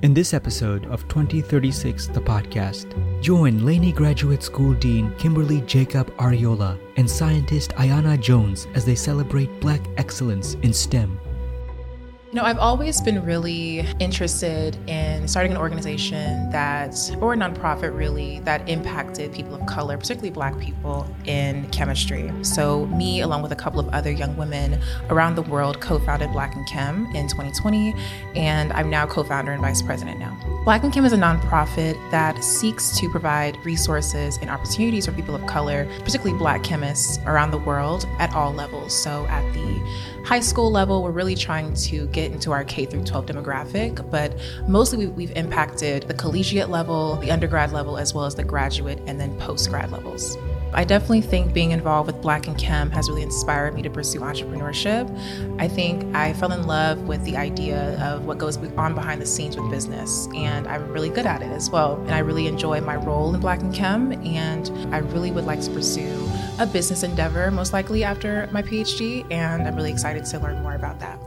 In this episode of 2036, the podcast, join Laney Graduate School Dean Kimberly Jacob Arriola and scientist Ayanna Jones as they celebrate Black excellence in STEM. You know, I've always been really interested in starting an organization that, or a nonprofit really, that impacted people of color, particularly Black people, in chemistry. So, me, along with a couple of other young women around the world, co founded Black in Chem in 2020, and I'm now co founder and vice president now. Black in Chem is a nonprofit that seeks to provide resources and opportunities for people of color, particularly Black chemists around the world at all levels. So, at the high school level, we're really trying to get into our K through 12 demographic, but mostly we've impacted the collegiate level, the undergrad level, as well as the graduate and then post grad levels. I definitely think being involved with Black in Chem has really inspired me to pursue entrepreneurship. I think I fell in love with the idea of what goes on behind the scenes with business, and I'm really good at it as well. And I really enjoy my role in Black in Chem, and I really would like to pursue a business endeavor, most likely after my PhD, and I'm really excited to learn more about that.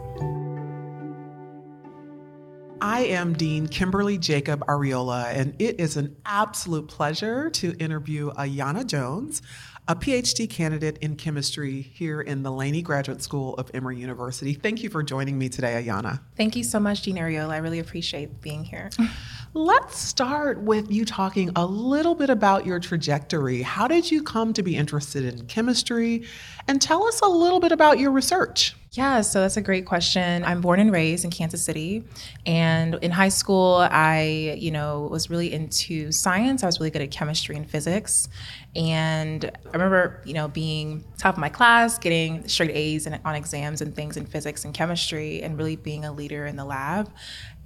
I am Dean Kimberly Jacob Arriola, and it is an absolute pleasure to interview Ayanna Jones, a PhD candidate in chemistry here in the Laney Graduate School of Emory University. Thank you for joining me today, Ayanna. Thank you so much, Dean Arriola. I really appreciate being here. Let's start with you talking a little bit about your trajectory. How did you come to be interested in chemistry? And tell us a little bit about your research. Yeah, so that's a great question. I'm born and raised in Kansas City, and in high school, I, you know, was really into science. I was really good at chemistry and physics, and I remember, you know, being top of my class, getting straight A's on exams and things in physics and chemistry, and really being a leader in the lab.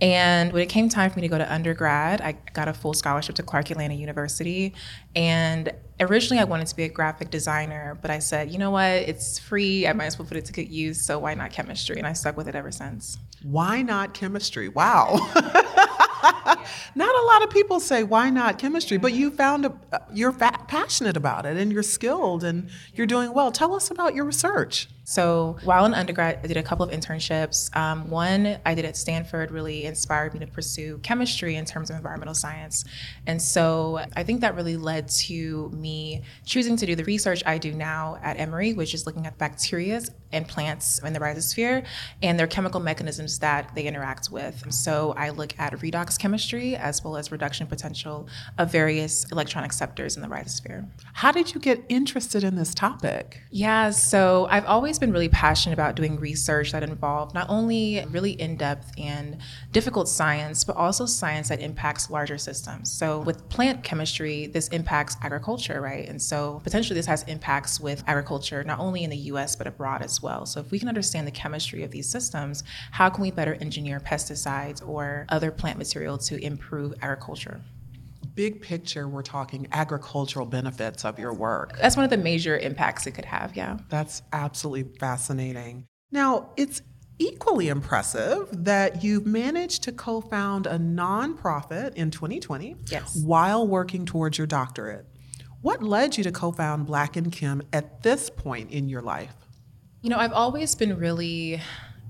And when it came time for me to go to undergrad, I got a full scholarship to Clark Atlanta University. And originally I wanted to be a graphic designer, but I said, you know what, it's free. I might as well put it to good use. So why not chemistry? And I stuck with it ever since. Why not chemistry? Wow. not a lot of people say why not chemistry, but you found a, you're passionate about it and you're skilled and you're doing well. Tell us about your research. So while in undergrad, I did a couple of internships. Um, one I did at Stanford really inspired me to pursue chemistry in terms of environmental science. And so I think that really led to me choosing to do the research I do now at Emory, which is looking at bacteria and plants in the rhizosphere and their chemical mechanisms that they interact with. So I look at redox chemistry as well as reduction potential of various electron acceptors in the rhizosphere. How did you get interested in this topic? Yeah, so I've always always been really passionate about doing research that involved not only really in depth and difficult science, but also science that impacts larger systems. So, with plant chemistry, this impacts agriculture, right? And so, potentially, this has impacts with agriculture, not only in the US, but abroad as well. So, if we can understand the chemistry of these systems, how can we better engineer pesticides or other plant material to improve agriculture? Big picture, we're talking agricultural benefits of your work. That's one of the major impacts it could have, yeah. That's absolutely fascinating. Now, it's equally impressive that you've managed to co found a nonprofit in 2020 yes. while working towards your doctorate. What led you to co found Black in Chem at this point in your life? You know, I've always been really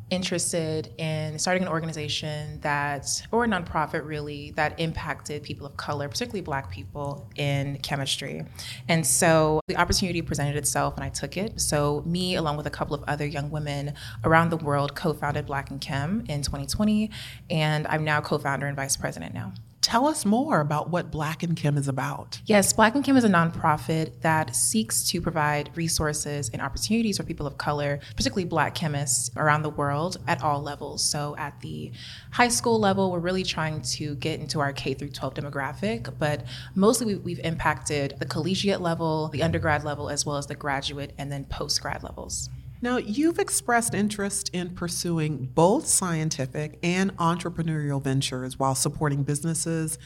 interested in starting an organization that, or a nonprofit really, that impacted people of color, particularly Black people, in chemistry. And so the opportunity presented itself and I took it. So, me, along with a couple of other young women around the world, co founded Black in Chem in 2020. And I'm now co founder and vice president now. Tell us more about what Black in Chem is about. Yes, Black in Chem is a nonprofit that seeks to provide resources and opportunities for people of color, particularly Black chemists around the world at all levels. So at the high school level, we're really trying to get into our K through 12 demographic, but mostly we've impacted the collegiate level, the undergrad level, as well as the graduate and then post grad levels. Now, you've expressed interest in pursuing both scientific and entrepreneurial ventures while supporting businesses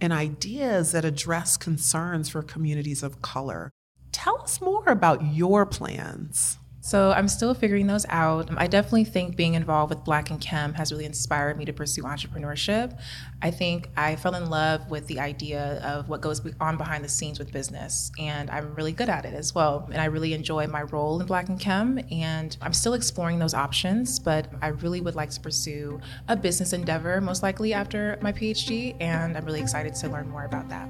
and ideas that address concerns for communities of color. Tell us more about your plans. So I'm still figuring those out. I definitely think being involved with Black in Chem has really inspired me to pursue entrepreneurship. I think I fell in love with the idea of what goes on behind the scenes with business, and I'm really good at it as well. And I really enjoy my role in Black in Chem, and I'm still exploring those options, but I really would like to pursue a business endeavor, most likely after my PhD, and I'm really excited to learn more about that.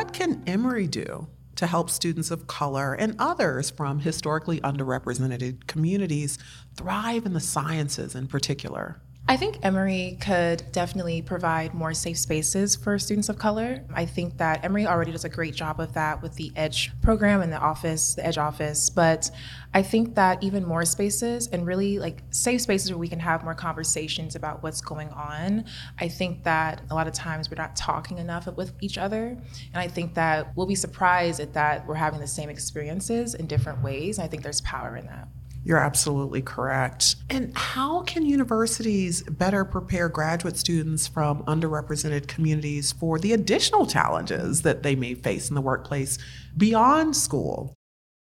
What can Emory do to help students of color and others from historically underrepresented communities thrive in the sciences in particular? I think Emory could definitely provide more safe spaces for students of color. I think that Emory already does a great job of that with the EDGE program and the office, the EDGE office. But I think that even more spaces and really like safe spaces where we can have more conversations about what's going on. I think that a lot of times we're not talking enough with each other. And I think that we'll be surprised at that we're having the same experiences in different ways. And I think there's power in that. You're absolutely correct. And how can universities better prepare graduate students from underrepresented communities for the additional challenges that they may face in the workplace beyond school?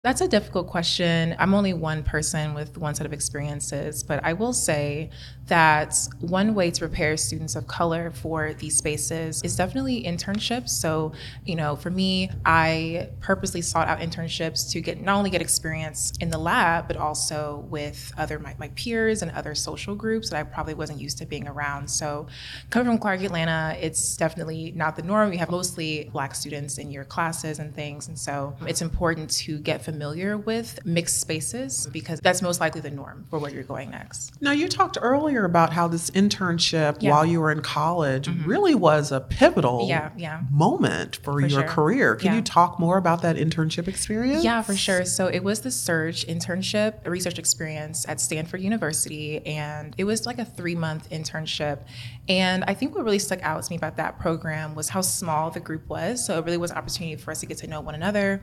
That's a difficult question. I'm only one person with one set of experiences, but I will say that one way to prepare students of color for these spaces is definitely internships. So, you know, for me, I purposely sought out internships to get not only get experience in the lab, but also with other my, my peers and other social groups that I probably wasn't used to being around. So, coming from Clark Atlanta, it's definitely not the norm. We have mostly black students in your classes and things, and so it's important to get familiar familiar with mixed spaces because that's most likely the norm for where you're going next. Now, you talked earlier about how this internship yeah. while you were in college mm-hmm. really was a pivotal yeah, yeah. moment for, for your sure. career. Can you talk more about that internship experience? Yeah, for sure. So it was the Surge internship, a research experience at Stanford University, and it was like a three month internship. And I think what really stuck out to me about that program was how small the group was. So it really was an opportunity for us to get to know one another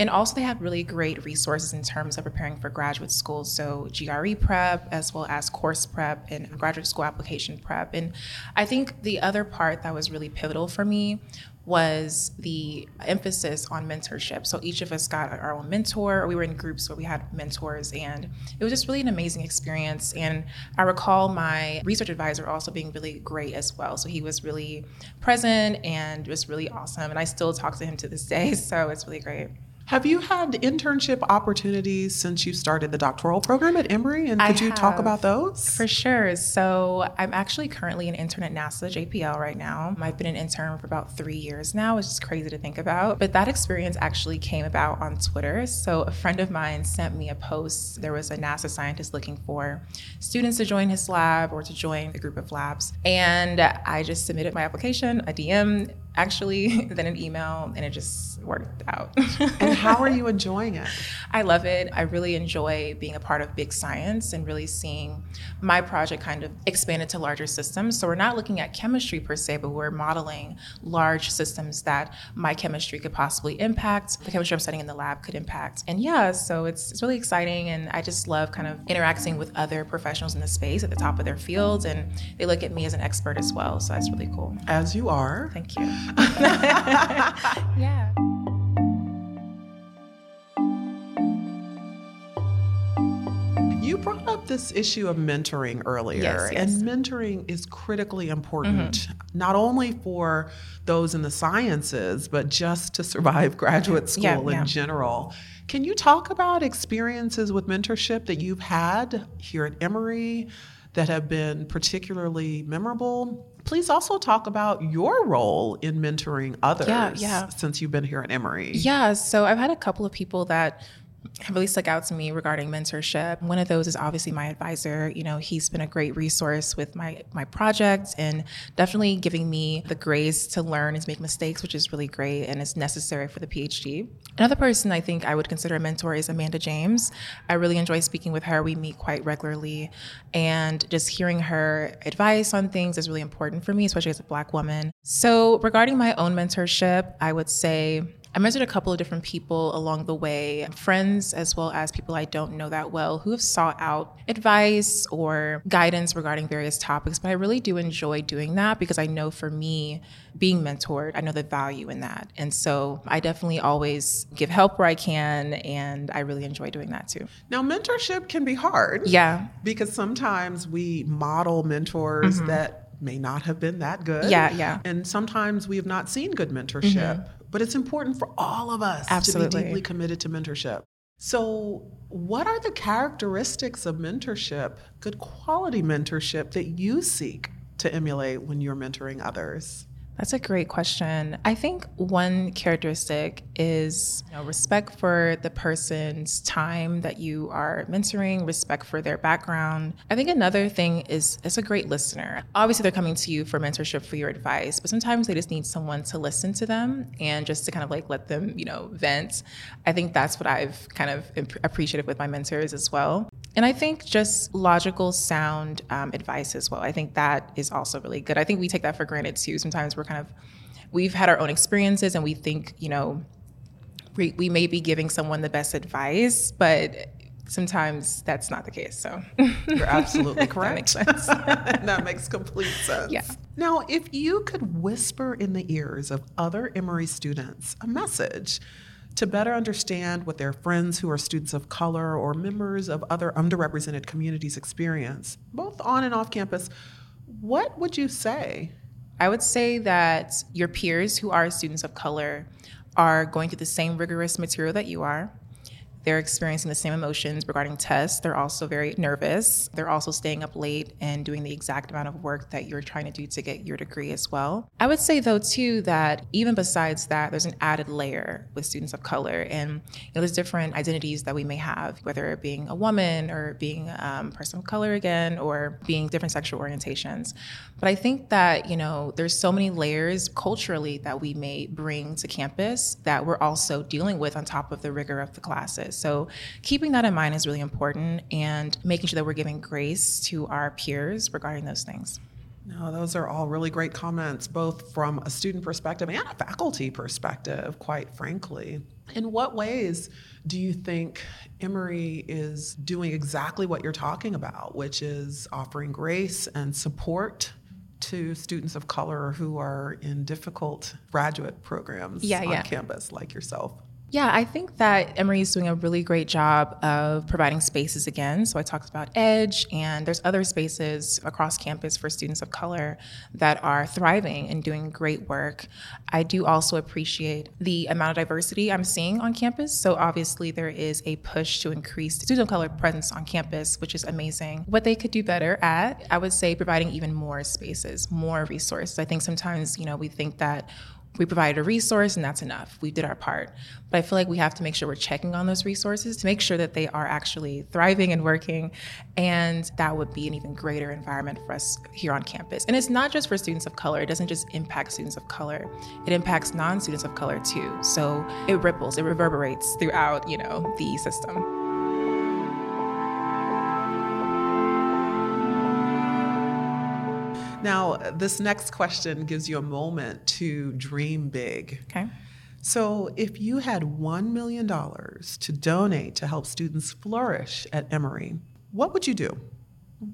and also, they had really great resources in terms of preparing for graduate school. So, GRE prep, as well as course prep and graduate school application prep. And I think the other part that was really pivotal for me was the emphasis on mentorship. So each of us got our own mentor, or we were in groups where we had mentors, and it was just really an amazing experience. And I recall my research advisor also being really great as well. So he was really present and was really awesome. And I still talk to him to this day, so it's really great. Have you had internship opportunities since you started the doctoral program at Emory? And could I you talk about those? For sure. So I'm actually currently an intern at NASA JPL right now. I've been an intern for about three years now, which is crazy to think about. But that experience actually came about on Twitter. So a friend of mine sent me a post. There was a NASA scientist looking for students to join his lab or to join a group of labs. And I just submitted my application, a DM actually, then an email, and it just worked out. and how are you enjoying it? I love it. I really enjoy being a part of big science and really seeing my project kind of expand into larger systems. So we're not looking at chemistry per se, but we're modeling large systems that my chemistry could possibly impact, the chemistry I'm studying in the lab could impact. And yeah, so it's, it's really exciting. And I just love kind of interacting with other professionals in the space at the top of their fields. And they look at me as an expert as well. So that's really cool. As you are. Thank you. yeah. You brought up this issue of mentoring earlier, yes, yes. and mentoring is critically important, mm-hmm. not only for those in the sciences, but just to survive graduate school yeah, in yeah. general. Can you talk about experiences with mentorship that you've had here at Emory that have been particularly memorable? Please also talk about your role in mentoring others yeah, yeah. since you've been here at Emory. Yeah, so I've had a couple of people that have really stuck out to me regarding mentorship. One of those is obviously my advisor. You know, he's been a great resource with my my project and definitely giving me the grace to learn and make mistakes, which is really great and is necessary for the PhD. Another person I think I would consider a mentor is Amanda James. I really enjoy speaking with her. We meet quite regularly, and just hearing her advice on things is really important for me, especially as a Black woman. So, regarding my own mentorship, I would say I mentored a couple of different people along the way, friends as well as people I don't know that well who have sought out advice or guidance regarding various topics. But I really do enjoy doing that because I know for me, being mentored, I know the value in that. And so I definitely always give help where I can, and I really enjoy doing that too. Now, mentorship can be hard. Yeah. Because sometimes we model mentors mm-hmm. that may not have been that good. Yeah, yeah. And sometimes we have not seen good mentorship. Mm-hmm. But it's important for all of us Absolutely. to be deeply committed to mentorship. So, what are the characteristics of mentorship, good quality mentorship, that you seek to emulate when you're mentoring others? That's a great question. I think one characteristic is you know, respect for the person's time that you are mentoring, respect for their background. I think another thing is is a great listener. Obviously, they're coming to you for mentorship for your advice, but sometimes they just need someone to listen to them and just to kind of like let them, you know, vent. I think that's what I've kind of appreciated with my mentors as well. And I think just logical, sound um, advice as well. I think that is also really good. I think we take that for granted too. Sometimes we're kind of, we've had our own experiences and we think, you know, we, we may be giving someone the best advice, but sometimes that's not the case. So you're absolutely correct. that makes sense. that makes complete sense. Yeah. Now, if you could whisper in the ears of other Emory students a message to better understand what their friends who are students of color or members of other underrepresented communities experience, both on and off campus, what would you say? I would say that your peers who are students of color are going through the same rigorous material that you are. They're experiencing the same emotions regarding tests. They're also very nervous. They're also staying up late and doing the exact amount of work that you're trying to do to get your degree as well. I would say, though, too, that even besides that, there's an added layer with students of color. And you know, there's different identities that we may have, whether it being a woman or being a um, person of color again, or being different sexual orientations. But I think that, you know, there's so many layers culturally that we may bring to campus that we're also dealing with on top of the rigor of the classes. So keeping that in mind is really important and making sure that we're giving grace to our peers regarding those things. No, those are all really great comments, both from a student perspective and a faculty perspective, quite frankly. In what ways do you think Emory is doing exactly what you're talking about, which is offering grace and support to students of color who are in difficult graduate programs yeah, on yeah. campus, like yourself? Yeah, I think that Emory is doing a really great job of providing spaces again. So I talked about Edge, and there's other spaces across campus for students of color that are thriving and doing great work. I do also appreciate the amount of diversity I'm seeing on campus. So obviously, there is a push to increase student of color presence on campus, which is amazing. What they could do better at, I would say, providing even more spaces, more resources. I think sometimes, you know, we think that we provided a resource and that's enough. We did our part. But I feel like we have to make sure we're checking on those resources to make sure that they are actually thriving and working. And that would be an even greater environment for us here on campus. And it's not just for students of color, it doesn't just impact students of color, it impacts non students of color too. So it ripples, it reverberates throughout, you know, the system. Now, this next question gives you a moment to dream big. Okay. So, if you had $1 million to donate to help students flourish at Emory, what would you do?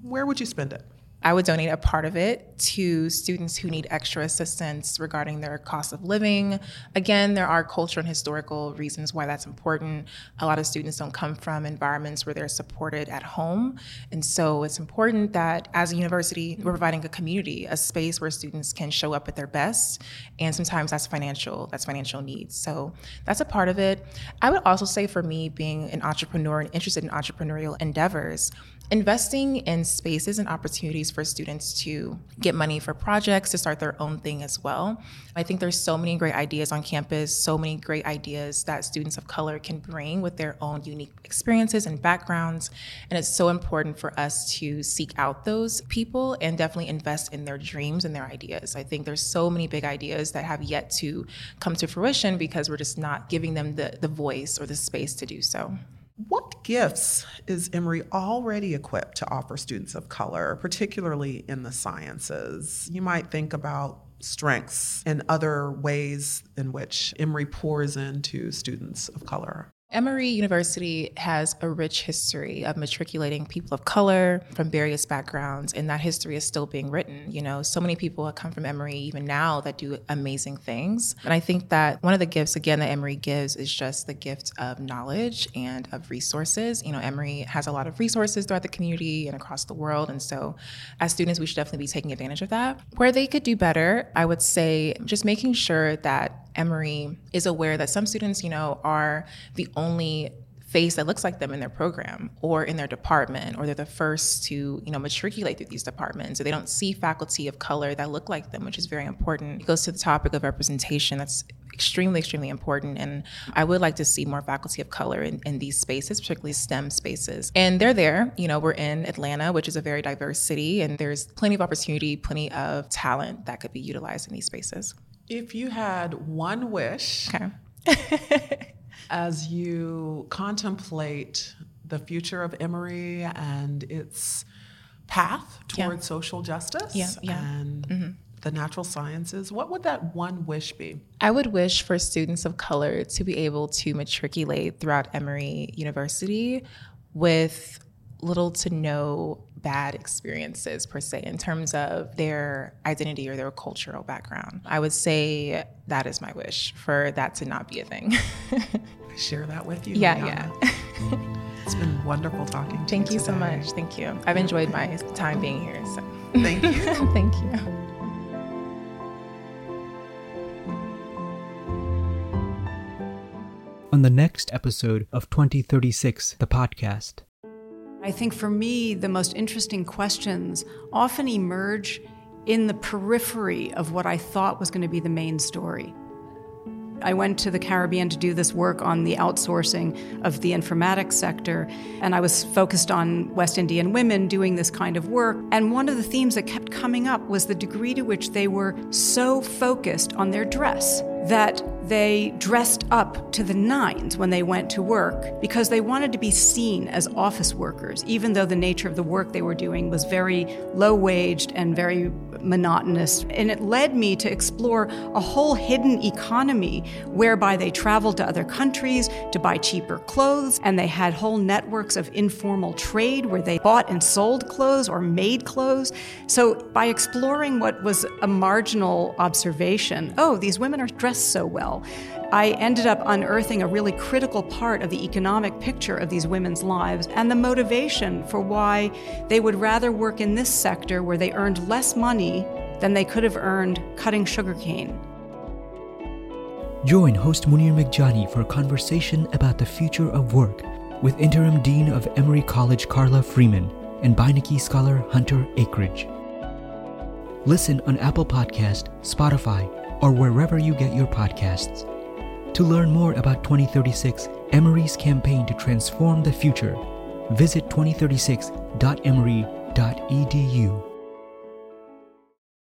Where would you spend it? I would donate a part of it to students who need extra assistance regarding their cost of living. Again, there are cultural and historical reasons why that's important. A lot of students don't come from environments where they're supported at home. And so it's important that as a university, we're providing a community, a space where students can show up at their best. And sometimes that's financial, that's financial needs. So that's a part of it. I would also say for me, being an entrepreneur and interested in entrepreneurial endeavors, investing in spaces and opportunities for students to get money for projects to start their own thing as well. I think there's so many great ideas on campus, so many great ideas that students of color can bring with their own unique experiences and backgrounds. And it's so important for us to seek out those people and definitely invest in their dreams and their ideas. I think there's so many big ideas that have yet to come to fruition because we're just not giving them the, the voice or the space to do so. What gifts is Emory already equipped to offer students of color, particularly in the sciences? You might think about strengths and other ways in which Emory pours into students of color? Emory University has a rich history of matriculating people of color from various backgrounds, and that history is still being written. You know, so many people have come from Emory even now that do amazing things. And I think that one of the gifts, again, that Emory gives is just the gift of knowledge and of resources. You know, Emory has a lot of resources throughout the community and across the world. And so, as students, we should definitely be taking advantage of that. Where they could do better, I would say just making sure that Emory is aware that some students, you know, are the only face that looks like them in their program or in their department or they're the first to you know matriculate through these departments. Or they don't see faculty of color that look like them which is very important. It goes to the topic of representation. That's extremely extremely important and i would like to see more faculty of color in, in these spaces particularly stem spaces. And they're there you know we're in atlanta which is a very diverse city and there's plenty of opportunity plenty of talent that could be utilized in these spaces if you had one wish okay. as you contemplate the future of Emory and its path towards yeah. social justice yeah, yeah. and mm-hmm. the natural sciences, what would that one wish be? I would wish for students of color to be able to matriculate throughout Emory University with little to no bad experiences per se in terms of their identity or their cultural background. I would say that is my wish for that to not be a thing. I Share that with you. Yeah, yeah. Mm-hmm. it's been wonderful talking to Thank you. you so much. Thank you. I've enjoyed my time being here. So thank you. thank you. On the next episode of 2036, the podcast. I think for me, the most interesting questions often emerge in the periphery of what I thought was going to be the main story. I went to the Caribbean to do this work on the outsourcing of the informatics sector, and I was focused on West Indian women doing this kind of work. And one of the themes that kept coming up was the degree to which they were so focused on their dress that they dressed up to the nines when they went to work because they wanted to be seen as office workers, even though the nature of the work they were doing was very low waged and very monotonous. And it led me to explore a whole hidden economy whereby they traveled to other countries to buy cheaper clothes, and they had whole networks of informal trade where they bought and sold clothes or made clothes. So by exploring what was a marginal observation, oh, these women are dressed so well I ended up unearthing a really critical part of the economic picture of these women's lives and the motivation for why they would rather work in this sector where they earned less money than they could have earned cutting sugarcane. Join host Munir Meghjani for a conversation about the future of work with Interim Dean of Emory College Carla Freeman and Beinecke scholar Hunter Akridge. Listen on Apple Podcast, Spotify, or wherever you get your podcasts. To learn more about 2036, Emory's campaign to transform the future, visit 2036.emory.edu.